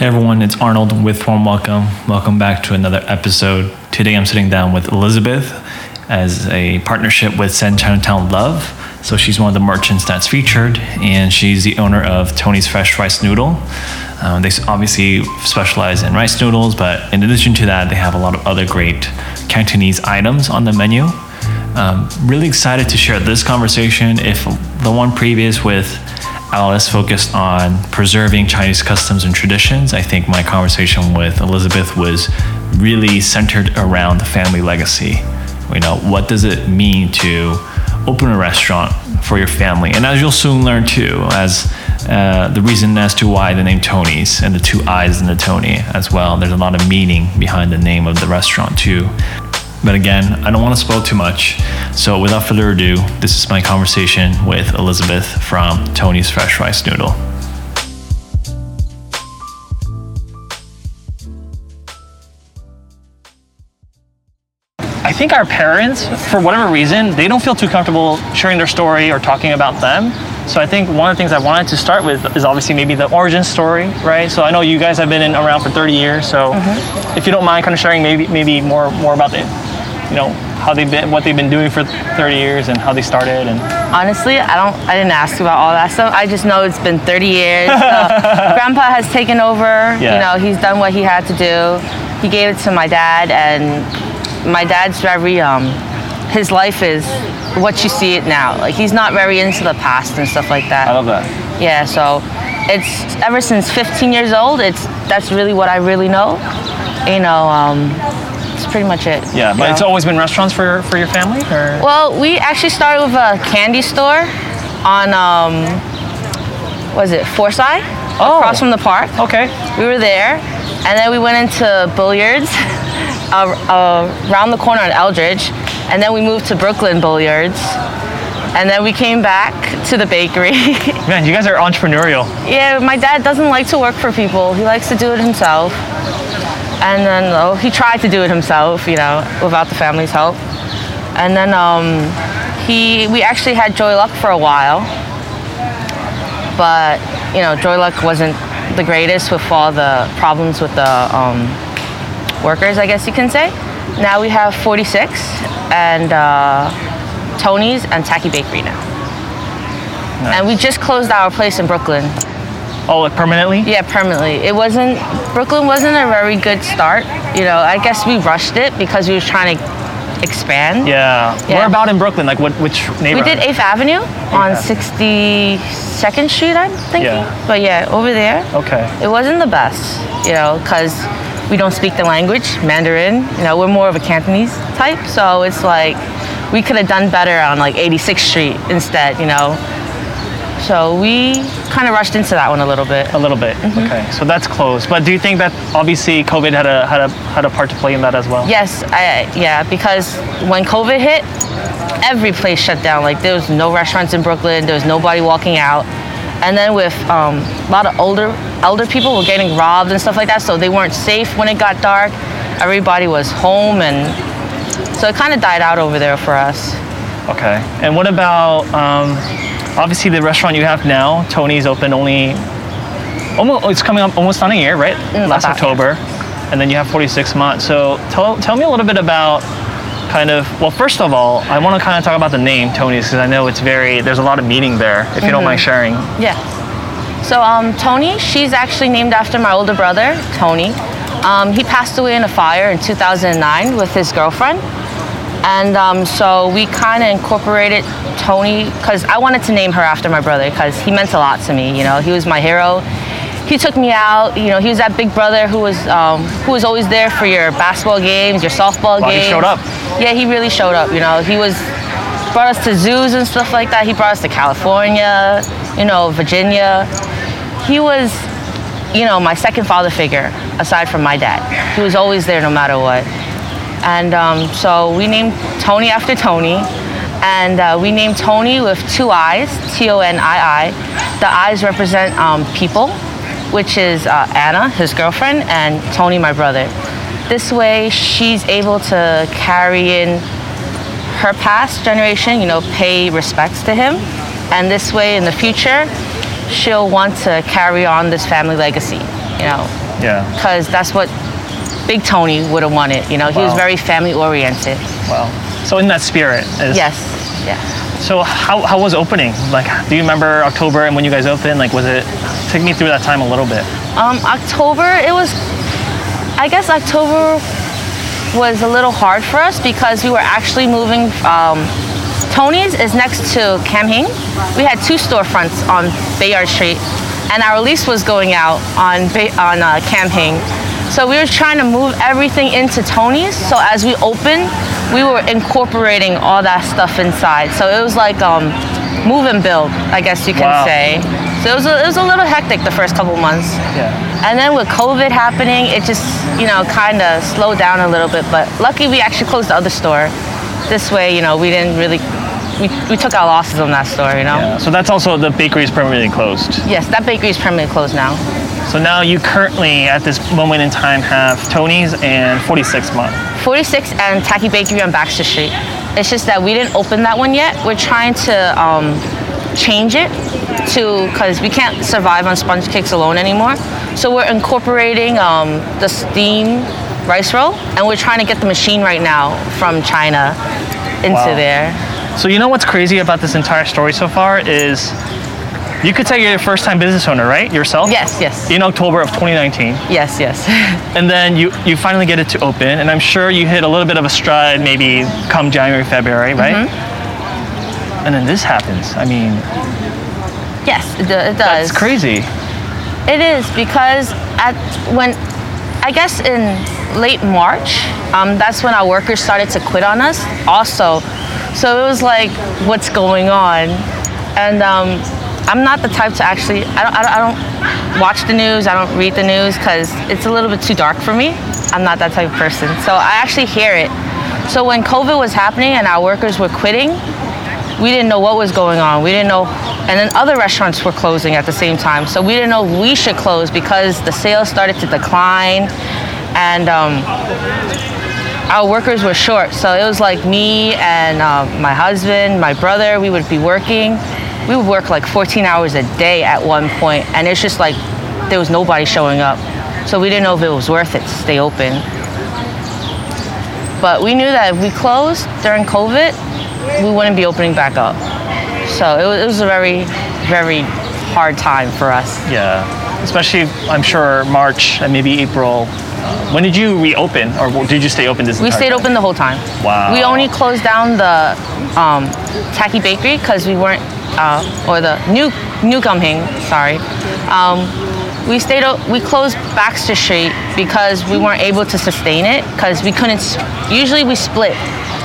Hey everyone, it's Arnold with Warm Welcome. Welcome back to another episode. Today I'm sitting down with Elizabeth as a partnership with Send Chinatown Love. So she's one of the merchants that's featured, and she's the owner of Tony's Fresh Rice Noodle. Um, they obviously specialize in rice noodles, but in addition to that, they have a lot of other great Cantonese items on the menu. Um, really excited to share this conversation. If the one previous with Alice focused on preserving Chinese customs and traditions. I think my conversation with Elizabeth was really centered around the family legacy. You know, what does it mean to open a restaurant for your family? And as you'll soon learn too, as uh, the reason as to why the name Tony's and the two eyes in the Tony as well. There's a lot of meaning behind the name of the restaurant too. But again, I don't want to spoil too much. So without further ado, this is my conversation with Elizabeth from Tony's Fresh Rice Noodle. I think our parents, for whatever reason, they don't feel too comfortable sharing their story or talking about them. So I think one of the things I wanted to start with is obviously maybe the origin story, right? So I know you guys have been in, around for 30 years. So mm-hmm. if you don't mind kind of sharing maybe maybe more more about the you know how they've been what they've been doing for 30 years and how they started and honestly i don't i didn't ask about all that stuff. I just know it's been 30 years. So grandpa has taken over. Yeah. you know he's done what he had to do. He gave it to my dad and my dad's very um his life is what you see it now. Like he's not very into the past and stuff like that. I love that. Yeah so it's ever since 15 years old it's that's really what i really know. You know um that's pretty much it. Yeah, but know? it's always been restaurants for for your family, or? Well, we actually started with a candy store on um, was it Forsyth? Oh. Across from the park. Okay. We were there, and then we went into billiards uh, uh, around the corner on Eldridge, and then we moved to Brooklyn Billiards. And then we came back to the bakery. Man, you guys are entrepreneurial. Yeah, my dad doesn't like to work for people. He likes to do it himself. And then oh, he tried to do it himself, you know, without the family's help. And then um, he, we actually had Joy Luck for a while, but you know, Joy Luck wasn't the greatest with all the problems with the um, workers, I guess you can say. Now we have 46 and uh, Tony's and Tacky Bakery now. Nice. And we just closed our place in Brooklyn Oh, like permanently? Yeah, permanently. It wasn't Brooklyn wasn't a very good start. You know, I guess we rushed it because we were trying to expand. Yeah. yeah. Where about in Brooklyn? Like what which neighborhood? We did 8th Avenue 8th on 62nd Street, I'm thinking. Yeah. But yeah, over there. Okay. It wasn't the best, you know, because we don't speak the language, Mandarin. You know, we're more of a Cantonese type, so it's like we could have done better on like 86th Street instead, you know. So we kind of rushed into that one a little bit. A little bit. Mm-hmm. Okay, so that's closed. But do you think that obviously COVID had a had a had a part to play in that as well? Yes, I, yeah, because when COVID hit, every place shut down. Like there was no restaurants in Brooklyn. There was nobody walking out. And then with um, a lot of older elder people were getting robbed and stuff like that, so they weren't safe when it got dark. Everybody was home, and so it kind of died out over there for us. Okay. And what about? Um, obviously the restaurant you have now, Tony's open only almost it's coming up almost on a year, right? Mm, Last October. And then you have 46 months. So tell, tell me a little bit about kind of well first of all i want to kind of talk about the name tony's because i know it's very there's a lot of meaning there if mm-hmm. you don't mind mm-hmm. sharing yeah so um, tony she's actually named after my older brother tony um, he passed away in a fire in 2009 with his girlfriend and um, so we kind of incorporated Tony because I wanted to name her after my brother because he meant a lot to me. You know, he was my hero. He took me out. You know, he was that big brother who was um, who was always there for your basketball games, your softball well, games. He showed up. Yeah, he really showed up. You know, he was brought us to zoos and stuff like that. He brought us to California, you know, Virginia. He was, you know, my second father figure aside from my dad. He was always there no matter what. And um, so we named Tony after Tony. And uh, we named Tony with two eyes, T O N I I. The eyes represent um, people, which is uh, Anna, his girlfriend, and Tony, my brother. This way, she's able to carry in her past generation, you know, pay respects to him. And this way, in the future, she'll want to carry on this family legacy, you know, Yeah. because that's what Big Tony would have wanted. You know, he was very family oriented. Wow. So in that spirit is Yes, yeah. So how, how was opening? Like, do you remember October and when you guys opened? Like, was it? Take me through that time a little bit. Um, October, it was, I guess October was a little hard for us because we were actually moving. Um, Tony's is next to Kam Hing. We had two storefronts on Bayard Street, and our lease was going out on Bay, on uh, Kam Hing. So we were trying to move everything into Tony's. So as we opened, we were incorporating all that stuff inside. So it was like um, move and build, I guess you can Wow. say. So it was, a, it was a little hectic the first couple months. Yeah. And then with COVID happening, it just, you know, kind of slowed down a little bit. But lucky we actually closed the other store. This way, you know, we didn't really, we, we took our losses on that store, you know? Yeah. So that's also the bakery is permanently closed. Yes, that bakery is permanently closed now. So now you currently, at this moment in time, have Tony's and 46 month. 46 and Tacky Bakery on Baxter Street. It's just that we didn't open that one yet. We're trying to um, change it to, because we can't survive on sponge cakes alone anymore. So we're incorporating um, the steam rice roll, and we're trying to get the machine right now from China into Wow. there. So you know what's crazy about this entire story so far is you could say you're a first time business owner, right? Yourself? Yes, yes. In October of 2019. Yes, yes. And then you, you finally get it to open, and I'm sure you hit a little bit of a stride maybe come January, February, right? Mm-hmm. And then this happens. I mean, yes, it, it does. it's crazy. It is because at when I guess in late March, um, that's when our workers started to quit on us. Also, so it was like, what's going on? And um, I'm not the type to actually. I don't, I don't. I don't watch the news. I don't read the news because it's a little bit too dark for me. I'm not that type of person. So I actually hear it. So when COVID was happening and our workers were quitting, we didn't know what was going on. We didn't know, and then other restaurants were closing at the same time. So we didn't know we should close because the sales started to decline, and um, our workers were short. So it was like me and um, my husband, my brother. We would be working. We would work like 14 hours a day at one point, and it's just like there was nobody showing up. So we didn't know if it was worth it to stay open. But we knew that if we closed during COVID, we wouldn't be opening back up. So it was, it was a very, very hard time for us. Yeah. Especially, I'm sure, March and maybe April. When did you reopen, or did you stay open this We stayed time? open the whole time. Wow. We only closed down the um, Tacky Bakery because we weren't, uh, or the new New sorry. Um, we stayed. o- We closed Baxter Street because we weren't able to sustain it because we couldn't. Usually we split.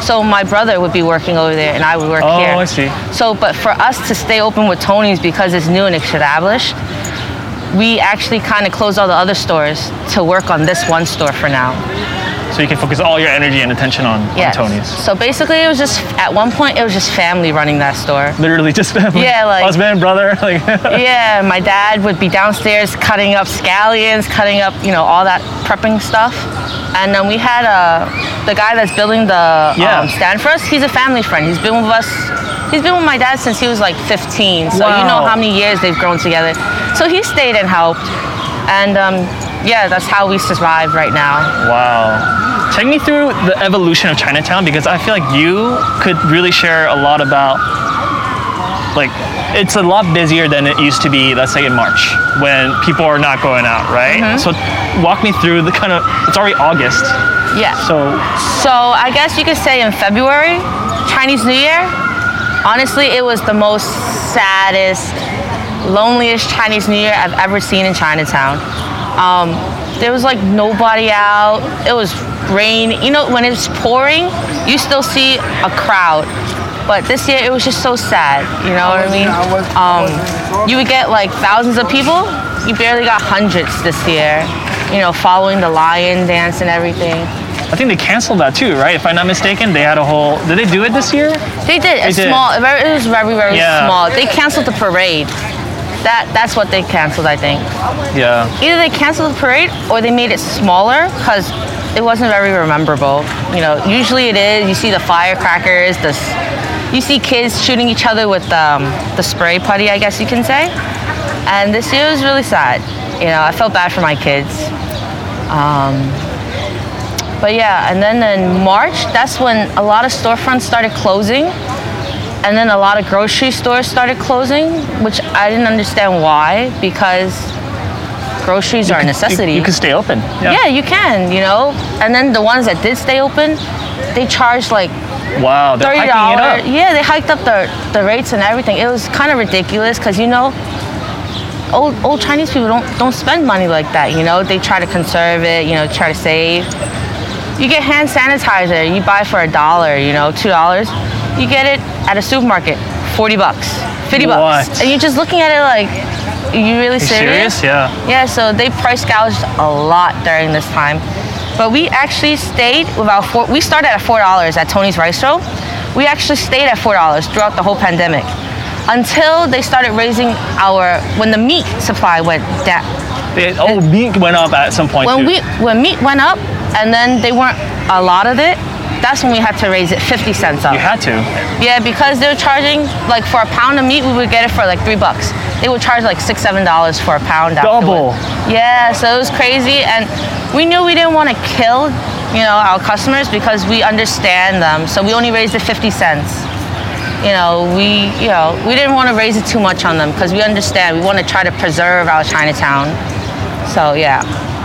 So my brother would be working over there and I would work Oh, here. Oh, I see. So, but for us to stay open with Tony's because it's new and established, we actually kind of closed all the other stores to work on this one store for now. So you can focus all your energy and attention on, on Yes. Tony's. So basically, it was just at one point it was just family running that store. Literally just family. Yeah, like- husband, brother, like yeah, my dad would be downstairs cutting up scallions, cutting up you know all that prepping stuff, and then we had uh, the guy that's building the Yeah. um, stand for us. He's a family friend. He's been with us. He's been with my dad since he was like 15. So you know how many years they've grown together. So he stayed and helped, and um, yeah, that's how we survive right now. Wow. Take me through the evolution of Chinatown because I feel like you could really share a lot about like it's a lot busier than it used to be, let's say in March, when people are not going out, right? Mm-hmm. So walk me through the kind of it's already August. Yeah. So So I guess you could say in February, Chinese New Year, honestly, it was the most saddest, loneliest Chinese New Year I've ever seen in Chinatown. Um, there was like nobody out. It was rain. You know, when it's pouring, you still see a crowd. But this year, it was just so sad. You know what I mean? Um, you would get like thousands of people. You barely got hundreds this year. You know, following the lion dance and everything. I think they canceled that too, right? If I'm not mistaken, they had a whole. Did they do it this year? They did. A did. small. It was very, very Yeah. small. They canceled the parade. That that's what they canceled, I think. Yeah. Either they canceled the parade or they made it smaller because it wasn't very rememberable. You know, usually it is. You see the firecrackers. The you see kids shooting each other with um, the spray putty, I guess you can say. And this year was really sad. You know, I felt bad for my kids. Um, but yeah, and then in March, that's when a lot of storefronts started closing. And then a lot of grocery stores started closing, which I didn't understand why, because groceries are a necessity. You, you can stay open. yeah, you can, you know. And then the ones that did stay open, they charged like Wow, they're thirty hiking it up. Yeah, they hiked up the the rates and everything. It was kind of ridiculous because you know, old old Chinese people don't don't spend money like that. You know, they try to conserve it. You know, try to save. You get hand sanitizer. You buy for a dollar. You know, two dollars. You get it at a supermarket, forty bucks, fifty bucks, What? and you're just looking at it like, are you really You serious? Yeah. yeah, so they price gouged a lot during this time. But we actually stayed with our four, we started at $4 at Tony's Rice Roll. We actually stayed at $4 throughout the whole pandemic until they started raising our, when the meat supply went down. It- oh, meat went up at some point When too. we, when meat went up and then they weren't a lot of it, that's when we had to raise it 50 cents up. you had to. Yeah, because they're charging like for a pound of meat, we would get it for like three bucks. They would charge like six, seven dollars for a pound. Double. afterward. Yeah, so it was crazy, and we knew we didn't want to kill, you know, our customers because we understand them. So we only raised it 50 cents. You know, we, you know, we didn't want to raise it too much on them because we understand. We want to try to preserve our Chinatown. So yeah.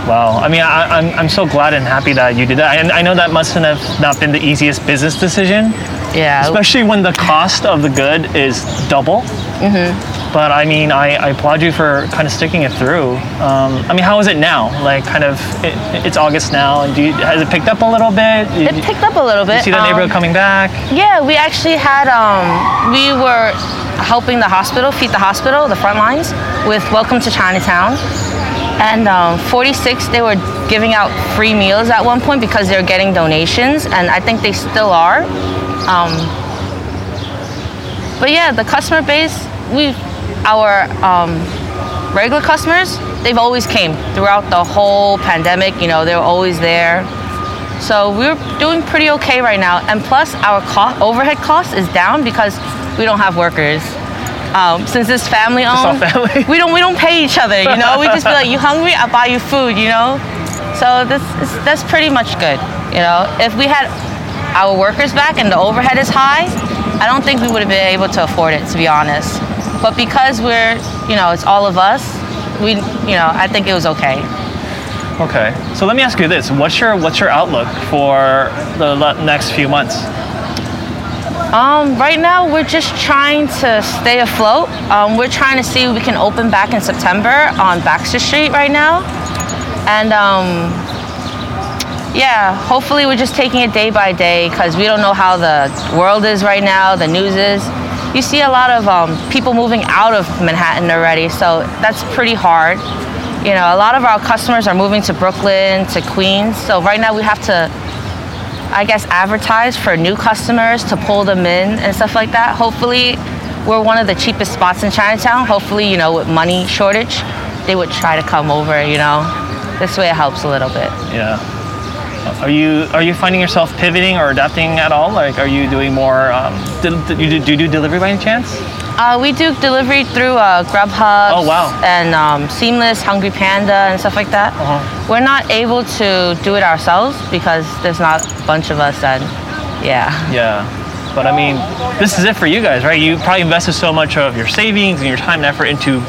Wow. I mean, I, I'm, I'm so glad and happy that you did that. And I know that mustn't have not been the easiest business decision, Yeah. especially when the cost of the good is double. Mm-hmm. But I mean, I, I applaud you for kind of sticking it through. Um, I mean, how is it now? Like, kind of, it, it's August now. And do you, has it picked up a little bit? it picked up a little bit. you see the Um, neighborhood coming back? Yeah, we actually had um, we were helping the hospital, feed the hospital, the front lines, with Welcome to Chinatown. And um, 46, they were giving out free meals at one point because they're getting donations, and I think they still are. Um, but yeah, the customer base, we, our um, regular customers, they've always came throughout the whole pandemic. You know, they were always there. So we're doing pretty okay right now. And plus, our co- overhead cost is down because we don't have workers. Um, since it's family owned, family. we don't we don't pay each other. You know, we just be like, "You hungry? I'll buy you food." You know, so this that's pretty much good. You know, if we had our workers back and the overhead is high, I don't think we would have been able to afford it, to be honest. But because we're, you know, it's all of us, we, you know, I think it was okay. Okay. So let me ask you this: What's your what's your outlook for the next few months? Um, right now, we're just trying to stay afloat. Um, we're trying to see if we can open back in September on Baxter Street right now. And um, yeah, hopefully, we're just taking it day by day because we don't know how the world is right now, the news is. You see a lot of um, people moving out of Manhattan already, so that's pretty hard. You know, a lot of our customers are moving to Brooklyn, to Queens, so right now we have to I guess, advertise for new customers to pull them in and stuff like that. Hopefully, we're one of the cheapest spots in Chinatown. Hopefully, you know, with money shortage, they would try to come over. You know, this way it helps a little bit. Yeah. Are you are you finding yourself pivoting or adapting at all? Like, are you doing more? Um, do, do, do you do delivery by any chance? Uh, we do delivery through uh, Grubhub. Oh, wow. And um, Seamless, Hungry Panda, and stuff like that. Uh-huh. We're not able to do it ourselves because there's not a bunch of us. And yeah. Yeah. But I mean, this is it for you guys, right? You probably invested so much of your savings and your time and effort into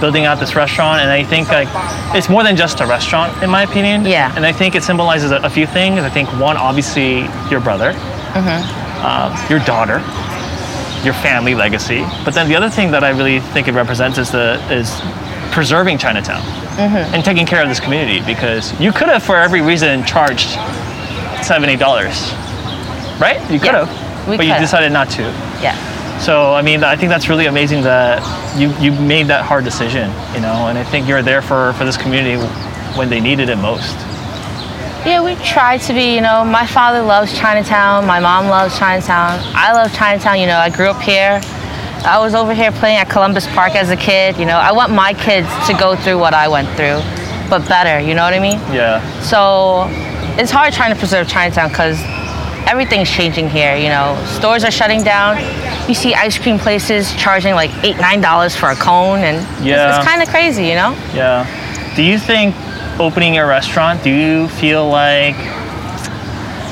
building out this restaurant, and I think like it's more than just a restaurant, in my opinion. Yeah. And I think it symbolizes a, a few things. I think one, obviously, your brother, uh, your daughter, your family legacy. But then the other thing that I really think it represents is the is preserving Chinatown mm-hmm. and taking care of this community because you could have, for every reason, charged seven, eight dollars, right? You could Yeah, have, but you decided not to. Yeah. So I mean, I think that's really amazing that you you made that hard decision, you know. And I think you're there for for this community when they needed it most. Yeah, we try to be, you know, my father loves Chinatown, my mom loves Chinatown. I love Chinatown, you know, I grew up here. I was over here playing at Columbus Park as a kid, you know. I want my kids to go through what I went through, but better, you know what I mean? Yeah. So it's hard trying to preserve Chinatown because everything's changing here. You know, stores are shutting down. You see ice cream places charging like eight, nine dollars for a cone, and it's- it's, kind of crazy. You know? Yeah. Do you think opening a restaurant, do you feel like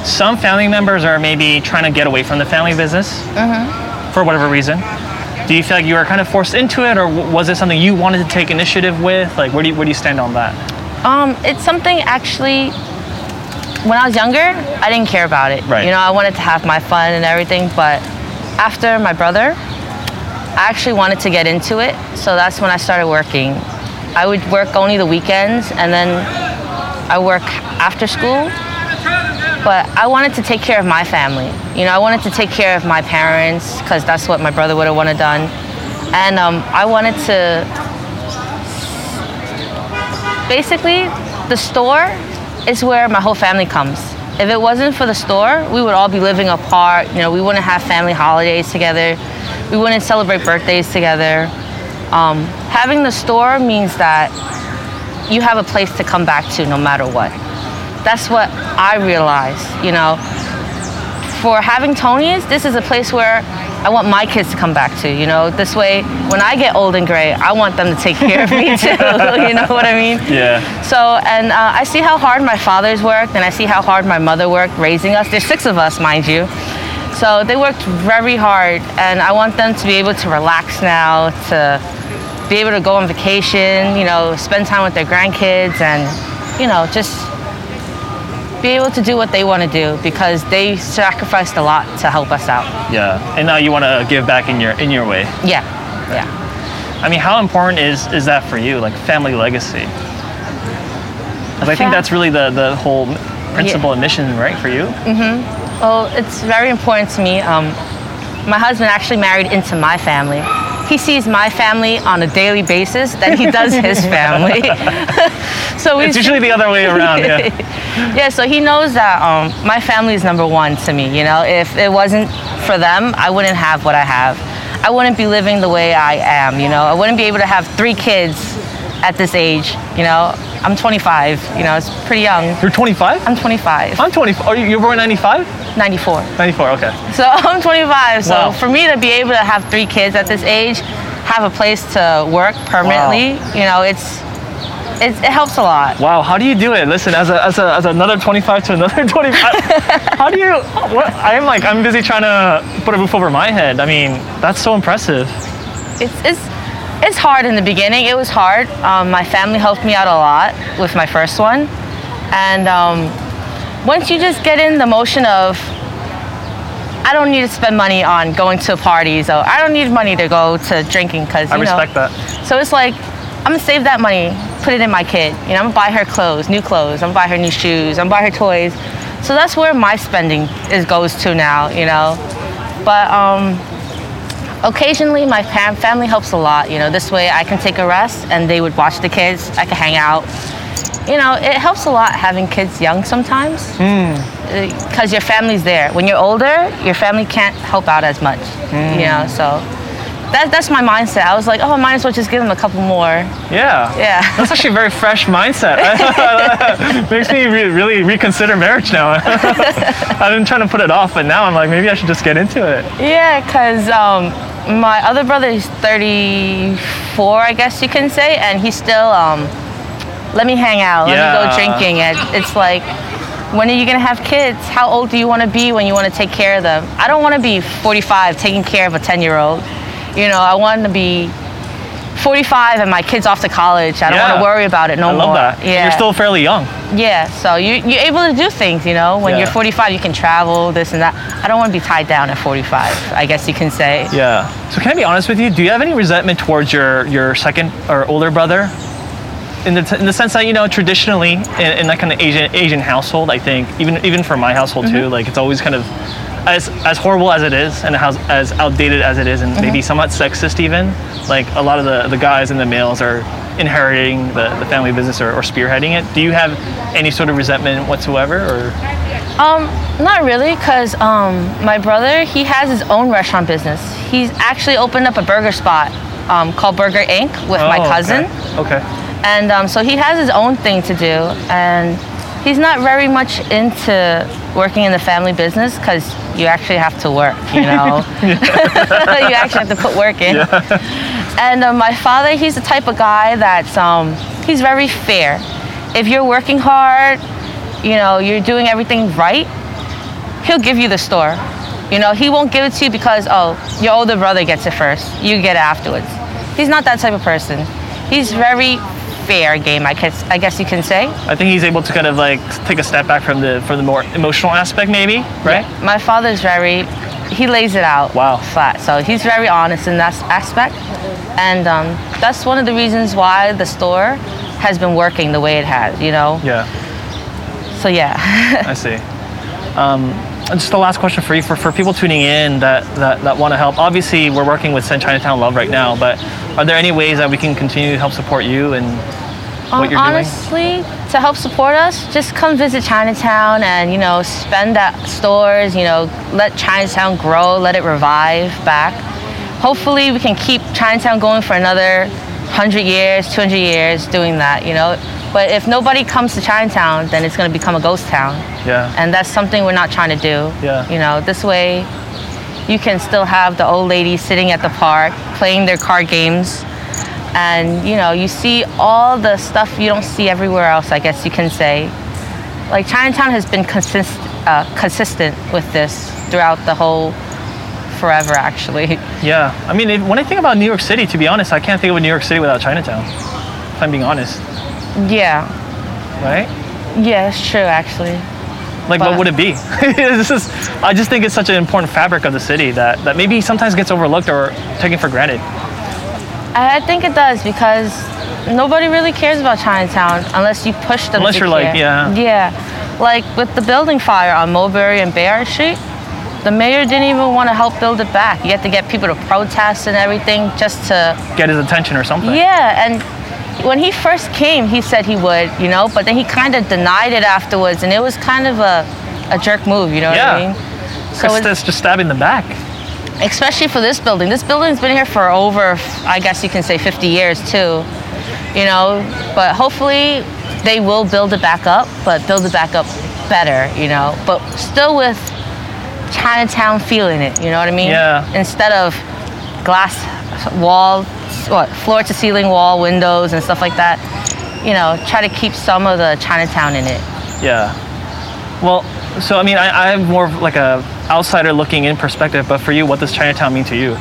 some family members are maybe trying to get away from the family business for whatever reason? Do you feel like you were kind of forced into it, or was it something you wanted to take initiative with? Like, where do you, where do you stand on that? Um, it's something actually. When I was younger, I didn't care about it. Right. You know, I wanted to have my fun and everything, but after my brother, I actually wanted to get into it. So that's when I started working. I would work only the weekends, and then I work after school. But I wanted to take care of my family. You know, I wanted to take care of my parents because that's what my brother would have wanted done, and um, I wanted to basically, the store is where my whole family comes. If it wasn't for the store, we would all be living apart. You know, we wouldn't have family holidays together. We wouldn't celebrate birthdays together. Um, having the store means that you have a place to come back to no matter what. That's what I realized, you know. For having Tony's, this is a place where I want my kids to come back to, you know. This way, when I get old and gray, I want them to take care of me too, you know what I mean? Yeah. So, and uh, I see how hard my father's worked, and I see how hard my mother worked raising us. There's six of us, mind you. So they worked very hard, and I want them to be able to relax now, to be able to go on vacation, you know, spend time with their grandkids, and you know, just be able to do what they want to do because they sacrificed a lot to help us out. Yeah. And now you want to give back in your in your way. Yeah, yeah. I mean, how important is is that for you, like family legacy? 'Cause I think that's really the the whole principle and mission, right, for you? Mm-hmm. Well, it's very important to me. Um, my husband actually married into my family. He sees my family on a daily basis than he does his family. so It's usually the other way around. Yeah. yeah, so he knows that um, my family is number one to me. You know, if it wasn't for them, I wouldn't have what I have. I wouldn't be living the way I am. You know, I wouldn't be able to have three kids at this age. You know, I'm 25. You know, it's pretty young. You're 25. I'm 25. I'm 20. Are you, you're born 95? 94. 94. Okay. So I'm 25. So Wow. for me to be able to have three kids at this age, have a place to work permanently, you know, it's, it's it helps a lot. Wow. How do you do it? Listen, as a as a as another 25 to another 25. how do you? What? I'm like I'm busy trying to put a roof over my head. I mean, that's so impressive. It's it's it's hard in the beginning. It was hard. Um, my family helped me out a lot with my first one, and um, once you just get in the motion of I don't need to spend money on going to parties, or I don't need money to go to drinking because I respect that. So it's like, I'm gonna save that money, put it in my kid. You know, I'm gonna buy her clothes, new clothes. I'm gonna buy her new shoes. I'm gonna buy her toys. So that's where my spending is goes to now. You know, but um, occasionally my fam- family helps a lot. You know, this way I can take a rest and they would watch the kids. I can hang out. You know, it helps a lot having kids young sometimes hmm. uh, because your family's there. When you're older, your family can't help out as much. You know, hmm. so. That, that's my mindset. I was like, oh, I might as well just give them a couple more. Yeah. Yeah. That's actually a very fresh mindset. Makes me re- really reconsider marriage now. I've been trying to put it off, but now I'm like, maybe I should just get into it. Yeah, because um, my other brother is 34, I guess you can say, and he's still, um, let me hang out, let me go drinking. And it's like, when are you going to have kids? How old do you want to be when you want to take care of them? I don't want to be 45 taking care of a 10 year old. You know, I want to be 45 and my kid's off to college. I don't want to worry about it no I more. love that. Yeah. You're still fairly young. Yeah, so you, you're able to do things, you know. When Yeah. you're 45, you can travel, this and that. I don't want to be tied down at 45, I guess you can say. Yeah. So can I be honest with you? Do you have any resentment towards your your second or older brother? In the, t- in the sense that you know traditionally in, in that kind of Asian Asian household, I think even even for my household mm-hmm. too, like it's always kind of as as horrible as it is and as, as outdated as it is and maybe somewhat sexist even. Like a lot of the, the guys and the males are inheriting the, the family business or, or spearheading it. Do you have any sort of resentment whatsoever or Um, not really, because um, my brother, he has his own restaurant business. He's actually opened up a burger spot um, called Burger Inc. with my Oh, cousin. Okay. okay. And um, so he has his own thing to do. And he's not very much into working in the family business because you actually have to work, you know. you actually have to put work in. And uh, my father, he's the type of guy that's um, he's very fair. If you're working hard, you know, you're doing everything right, he'll give you the store. You know, he won't give it to you because oh, your older brother gets it first. You get it afterwards. He's not that type of person. He's very fair game, I guess I guess you can say. I think he's able to kind of like take a step back from the from the more emotional aspect, maybe, right? My father's very he lays it out Wow. flat. So he's very honest in that aspect. And um, that's one of the reasons why the store has been working the way it has, you know? Yeah, So yeah. I see. Um, just the last question for you, for, for people tuning in that, that, that want to help. Obviously, we're working with Send Chinatown Love right now, but are there any ways that we can continue to help support you and what Um, you're doing? honestly, to help support us, just come visit Chinatown and you know spend at stores. You know, let Chinatown grow, let it revive back. Hopefully, we can keep Chinatown going for another hundred years, two hundred years, doing that. You know, but if nobody comes to Chinatown, then it's going to become a ghost town, Yeah. and that's something we're not trying to do. Yeah. You know, this way. You can still have the old ladies sitting at the park playing their card games and you know you see all the stuff you don't see everywhere else i guess you can say like chinatown has been consist- uh, consistent with this throughout the whole forever actually Yeah, I mean, if, when I think about New York City, to be honest, I can't think of a New York City without Chinatown. If I'm being honest, yeah right? yeah it's true actually Like, what would it be? this is, I just think it's such an important fabric of the city that, that maybe sometimes gets overlooked or taken for granted. i, think it does because nobody really cares about chinatown unless you push them Unless to you're like, yeah. yeah like with the building fire on mulberry and bayard street the mayor didn't even want to help build it back. You had to get people to protest and everything just to Get his attention or something. Yeah, and when he first came, he said he would, you know, but then he kind of denied it afterwards, and it was kind of a, a jerk move, you know what I Yeah. mean? So, It's just stabbing the back. especially for this building, this building's been here for over, I guess you can say, 50 years too, you know, but hopefully they will build it back up, but build it back up better, you know, but still with Chinatown feeling it, you know what I mean? Yeah. Instead of glass wall, what, floor to ceiling wall windows and stuff like that, you know, try to keep some of the Chinatown in it. Yeah. Well, so I mean, I, I'm more of like a outsider looking in perspective, but for you, what does Chinatown mean to you?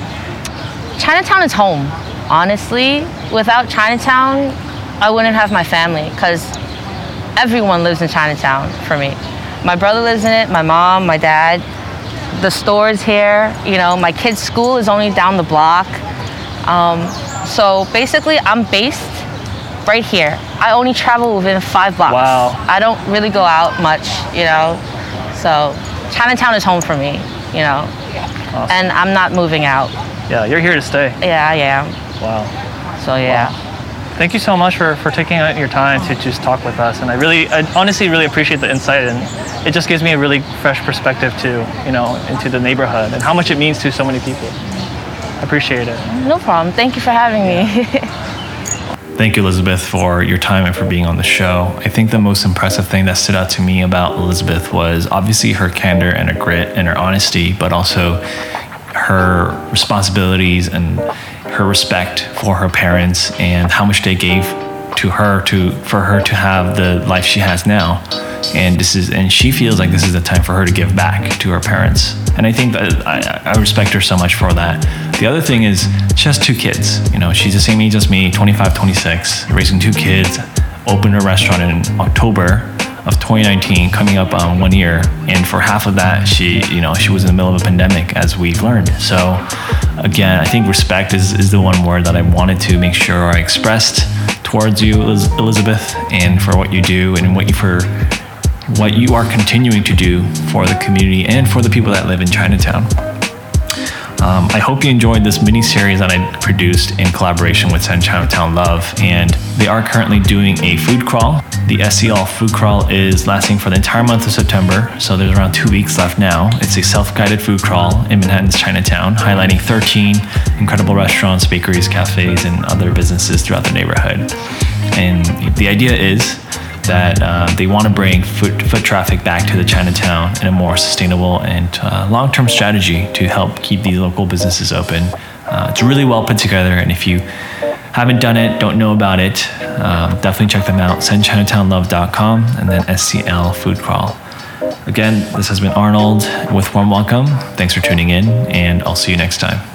Chinatown is home. Honestly, without Chinatown, I wouldn't have my family because everyone lives in Chinatown for me. My brother lives in it, my mom, my dad, the stores here. You know, my kid's school is only down the block. Um, so basically, I'm based right here. I only travel within five blocks. Wow. I don't really go out much, you know. So Chinatown is home for me, you know. And I'm not moving out. Yeah, you're here to stay. Yeah, I am. Wow. So yeah. Thank you so much for, for taking out your time to just talk with us. And I really, I honestly really appreciate the insight. And it just gives me a really fresh perspective to, you know, into the neighborhood and how much it means to so many people. I appreciate it. No problem. Thank you for having me. Thank you, Elizabeth, for your time and for being on the show. I think the most impressive thing that stood out to me about Elizabeth was obviously her candor and her grit and her honesty, but also her responsibilities and her respect for her parents and how much they gave to her to for her to have the life she has now. And this is and she feels like this is the time for her to give back to her parents. And I think that I, I respect her so much for that. The other thing is she has two kids. You know, she's the same age as me, 25, 26, raising two kids, opened a restaurant in October of 2019, coming up on one year. And for half of that, she, you know, she was in the middle of a pandemic, as we've learned. So, again, I think respect is, is the one word that I wanted to make sure I expressed towards you, Elizabeth, and for what you do and what you for what you are continuing to do for the community and for the people that live in Chinatown. Um, I hope you enjoyed this mini series that I produced in collaboration with Send Chinatown Love, and they are currently doing a food crawl. The SCL food crawl is lasting for the entire month of September, so there's around two weeks left now. It's a self-guided food crawl in Manhattan's Chinatown, highlighting 13 incredible restaurants, bakeries, cafes, and other businesses throughout the neighborhood. And the idea is that uh, they want to bring foot, foot traffic back to the Chinatown in a more sustainable and uh, long term strategy to help keep these local businesses open. Uh, it's really well put together, and if you haven't done it, don't know about it, um, definitely check them out. SendChinatownLove.com and then SCL Food Crawl. Again, this has been Arnold with Warm Welcome. Thanks for tuning in, and I'll see you next time.